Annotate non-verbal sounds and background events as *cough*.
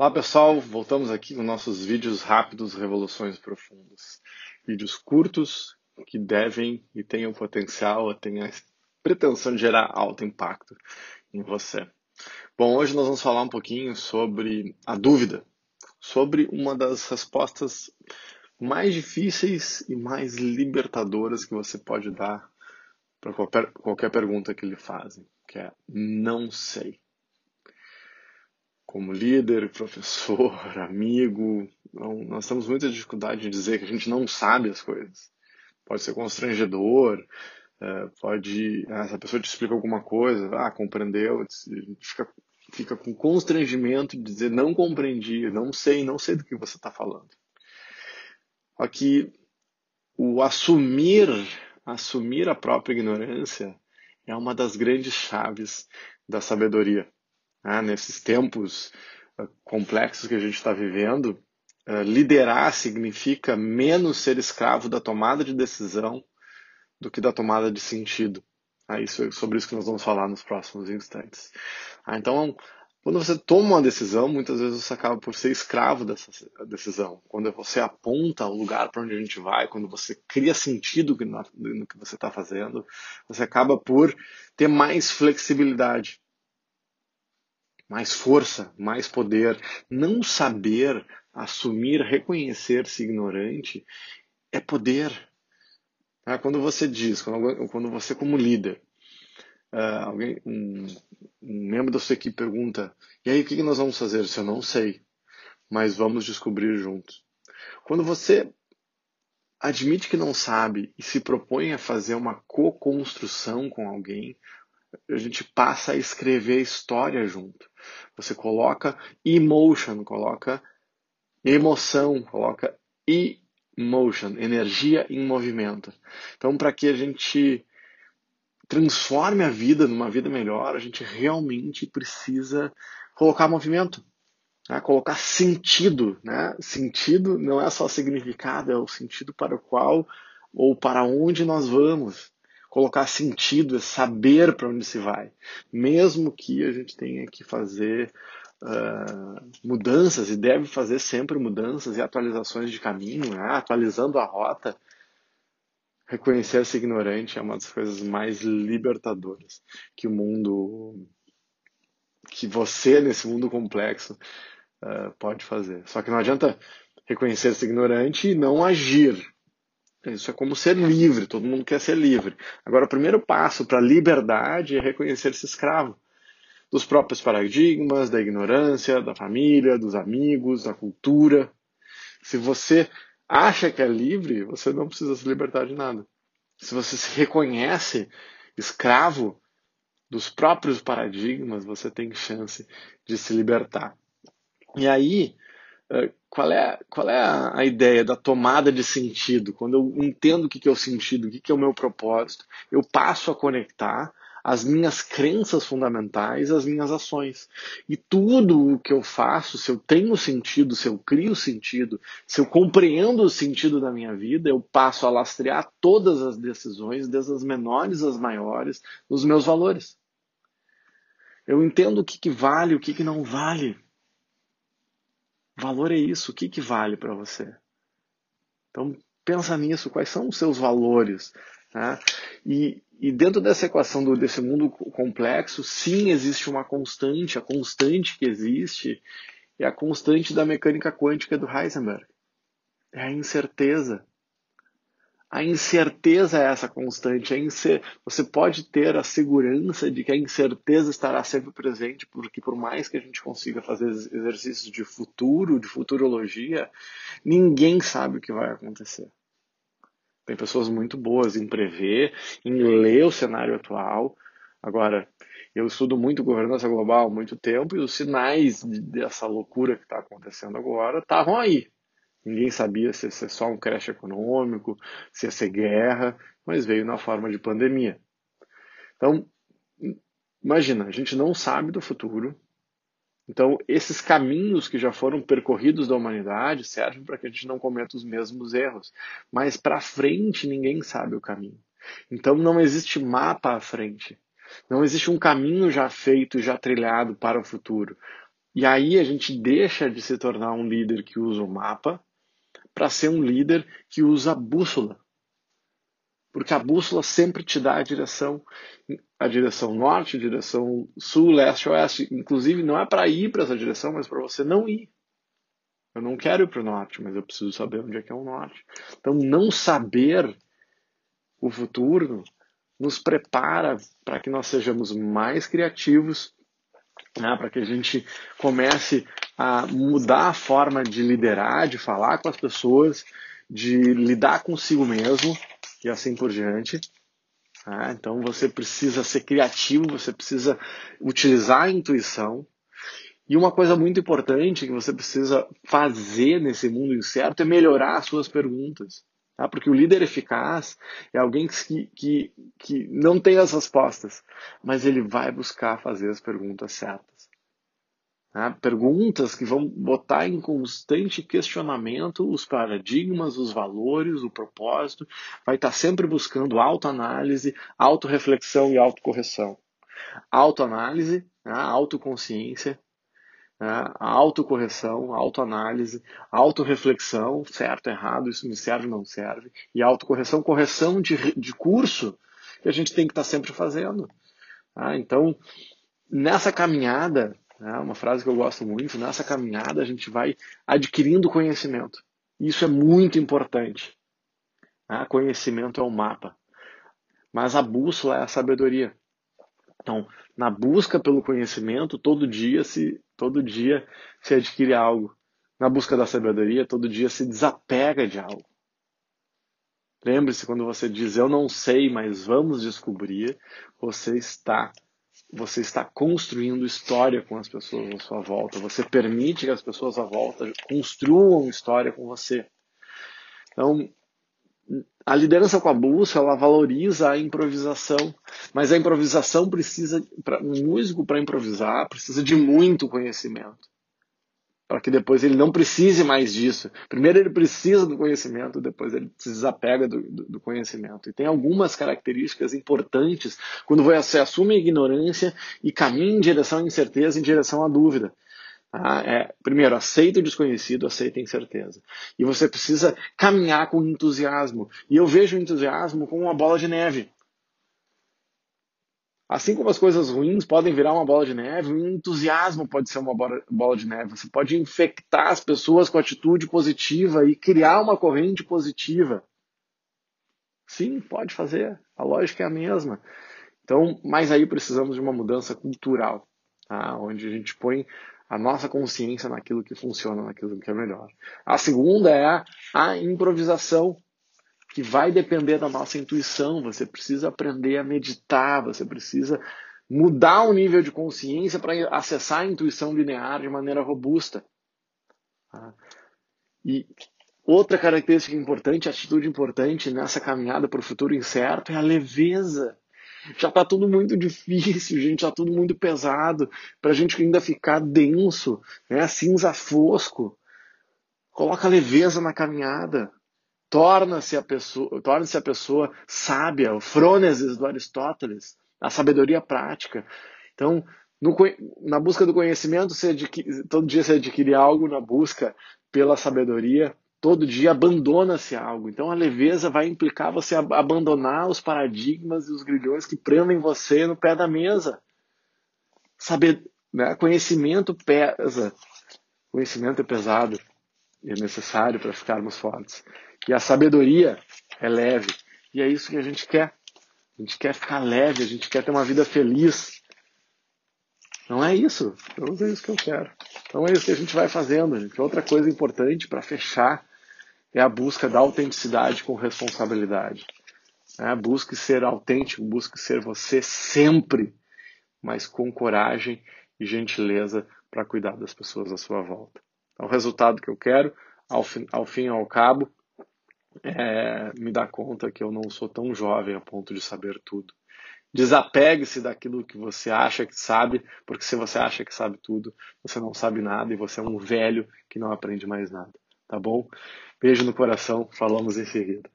Olá pessoal, voltamos aqui com nossos vídeos rápidos Revoluções Profundas. Vídeos curtos que devem e têm o potencial, têm a pretensão de gerar alto impacto em você. Bom, hoje nós vamos falar um pouquinho sobre a dúvida, sobre uma das respostas mais difíceis e mais libertadoras que você pode dar para qualquer, qualquer pergunta que lhe fazem, que é não sei como líder, professor, *laughs* amigo, não, nós temos muita dificuldade de dizer que a gente não sabe as coisas. Pode ser constrangedor, é, pode. Ah, essa pessoa te explica alguma coisa, ah, compreendeu, fica, fica com constrangimento de dizer não compreendi, não sei, não sei do que você está falando. Aqui, o assumir, assumir a própria ignorância é uma das grandes chaves da sabedoria né, nesses tempos uh, complexos que a gente está vivendo, uh, liderar significa menos ser escravo da tomada de decisão do que da tomada de sentido. É isso, sobre isso que nós vamos falar nos próximos instantes. Ah, então, quando você toma uma decisão, muitas vezes você acaba por ser escravo dessa decisão. Quando você aponta o lugar para onde a gente vai, quando você cria sentido no que você está fazendo, você acaba por ter mais flexibilidade mais força, mais poder. Não saber assumir, reconhecer-se ignorante é poder. Ah, quando você diz, quando, quando você como líder, uh, alguém, um, um, membro da sua equipe pergunta, e aí o que, que nós vamos fazer? Se eu não sei, mas vamos descobrir juntos. Quando você admite que não sabe e se propõe a fazer uma co-construção com alguém, a gente passa a escrever história junto. Você coloca emotion, coloca emoção, coloca emotion, energia em movimento. Então, para que a gente transforme a vida numa vida melhor, a gente realmente precisa colocar movimento, né? colocar sentido. Né? Sentido não é só significado, é o sentido para o qual ou para onde nós vamos colocar sentido, é saber para onde se vai. Mesmo que a gente tenha que fazer uh, mudanças, e deve fazer sempre mudanças e atualizações de caminho, né? atualizando a rota, reconhecer-se ignorante é uma das coisas mais libertadoras que o mundo, que você nesse mundo complexo uh, pode fazer. Só que não adianta reconhecer-se ignorante e não agir. Isso é como ser livre, todo mundo quer ser livre. Agora, o primeiro passo para a liberdade é reconhecer-se escravo dos próprios paradigmas, da ignorância, da família, dos amigos, da cultura. Se você acha que é livre, você não precisa se libertar de nada. Se você se reconhece escravo dos próprios paradigmas, você tem chance de se libertar. E aí, qual é, qual é a, ideia da tomada de sentido? Quando eu entendo o que, é o sentido, o que, é o meu propósito, eu passo a conectar as minhas crenças fundamentais às minhas ações. E tudo o que eu faço, se eu tenho sentido, se eu crio sentido, se eu compreendo o sentido da minha vida, eu passo a lastrear todas as decisões, desde as menores às maiores, nos meus valores. Eu entendo o que, que vale, o que, que não vale. Valor é isso. O que, que vale para você? Então, pensa nisso. Quais são os seus valores? Tá? E, e dentro dessa equação do, desse mundo complexo, sim, existe uma constante. A constante que existe é a constante da mecânica quântica do Heisenberg. É a incerteza. A incerteza é essa constante. Incer... Você pode ter a segurança de que a incerteza estará sempre presente, porque por mais que a gente consiga fazer exercícios de futuro, de futurologia, ninguém sabe o que vai acontecer. Tem pessoas muito boas em prever, em ler o cenário atual. Agora, eu estudo muito governança global há muito tempo e os sinais dessa loucura que está acontecendo agora estavam aí. Ninguém sabia se ia ser só um crash econômico, se ia ser guerra, mas veio na forma de pandemia. Então, imagina, a gente não sabe do futuro. Então, esses caminhos que já foram percorridos da humanidade servem para que a gente não cometa os mesmos erros. Mas para frente ninguém sabe o caminho. Então, não existe mapa à frente. Não existe um caminho já feito, já trilhado para o futuro. E aí a gente deixa de se tornar um líder que usa o mapa para ser um líder que usa a bússola. Porque a bússola sempre te dá a direção, a direção norte, a direção sul, leste, oeste. Inclusive, não é para ir para essa direção, mas para você não ir. Eu não quero ir para o norte, mas eu preciso saber onde é que é o norte. Então, não saber o futuro nos prepara para que nós sejamos mais criativos, né, para que a gente comece a mudar a forma de liderar, de falar com as pessoas, de lidar consigo mesmo e assim por diante. Tá? Então você precisa ser criativo, você precisa utilizar a intuição. E uma coisa muito importante que você precisa fazer nesse mundo incerto é melhorar as suas perguntas. Tá? Porque o líder eficaz é alguém que, que, que não tem as respostas, mas ele vai buscar fazer as perguntas certas. Tá? Perguntas que vão botar em constante questionamento os paradigmas, os valores, o propósito. Vai estar sempre buscando autoanálise, autorreflexão e autocorreção. Autoanálise, tá? autoconsciência, né? autocorreção, autoanálise, autorreflexão, certo, errado, isso me serve, não serve, e autocorreção, correção de, de curso que a gente tem que estar sempre fazendo. Tá? Então, nessa caminhada, né, uma frase que eu gosto muito, nessa caminhada a gente vai adquirindo conhecimento. Isso é muito importante. Tá? Conhecimento é o mapa. Mas a bússola é a sabedoria. Então, na busca pelo conhecimento, todo dia se todo dia se adquire algo. Na busca da sabedoria, todo dia se desapega de algo. Lembre-se quando você diz eu não sei, mas vamos descobrir, você está você está construindo história com as pessoas à sua volta. Você permite que as pessoas à volta construam história com você. Então, a liderança com a bússola ela valoriza a improvisação, mas a improvisação precisa, um músico para improvisar, precisa de muito conhecimento. Para que depois ele não precise mais disso. Primeiro ele precisa do conhecimento, depois ele se desapega do, do, do conhecimento. E tem algumas características importantes quando você assume a ignorância e caminha em direção à incerteza, em direção à dúvida. Ah, é, primeiro, aceita o desconhecido, aceita a incerteza. E você precisa caminhar com entusiasmo. E eu vejo o entusiasmo como uma bola de neve. Assim como as coisas ruins podem virar uma bola de neve, o entusiasmo pode ser uma bola de neve. Você pode infectar as pessoas com atitude positiva e criar uma corrente positiva. Sim, pode fazer. A lógica é a mesma. Então, mas aí precisamos de uma mudança cultural, tá? onde a gente põe a nossa consciência naquilo que funciona, naquilo que é melhor. A segunda é a, a improvisação, que vai depender da nossa intuição. Você precisa aprender a meditar, você precisa mudar o nível de consciência para acessar a intuição linear de maneira robusta. Tá? E outra característica importante, atitude importante nessa caminhada para o futuro incerto é a leveza já tá tudo muito *laughs* difícil, gente, já tudo muito pesado, pra gente ainda ficar denso, né, cinza fosco. Coloca leveza na caminhada. Torna-se a pessoa, torna-se a pessoa sábia, o frônesis do Aristóteles, a sabedoria prática. Então, no, na busca do conhecimento, adquire, todo dia você adquire algo na busca pela sabedoria, todo dia abandona-se algo. Então a leveza vai implicar você abandonar os paradigmas e os grilhões que prendem você no pé da mesa. Saber, né? Conhecimento pesa. Conhecimento é pesado e é necessário para ficarmos fortes. E a sabedoria é leve. E é isso que a gente quer. A gente quer ficar leve, a gente quer ter uma vida feliz. Não é isso. Não é isso que eu quero. Então é isso que a gente vai fazendo, gente. Outra coisa importante para fechar é a busca da autenticidade com responsabilidade. É, busque ser autêntico, busque ser você sempre, mas com coragem e gentileza para cuidar das pessoas à sua volta. Então, o resultado que eu quero, ao fim, ao fim e ao cabo, é me dar conta que eu não sou tão jovem a ponto de saber tudo. Desapegue-se daquilo que você acha que sabe, porque se você acha que sabe tudo, você não sabe nada e você é um velho que não aprende mais nada. Tá bom? Beijo no coração, falamos em seguida.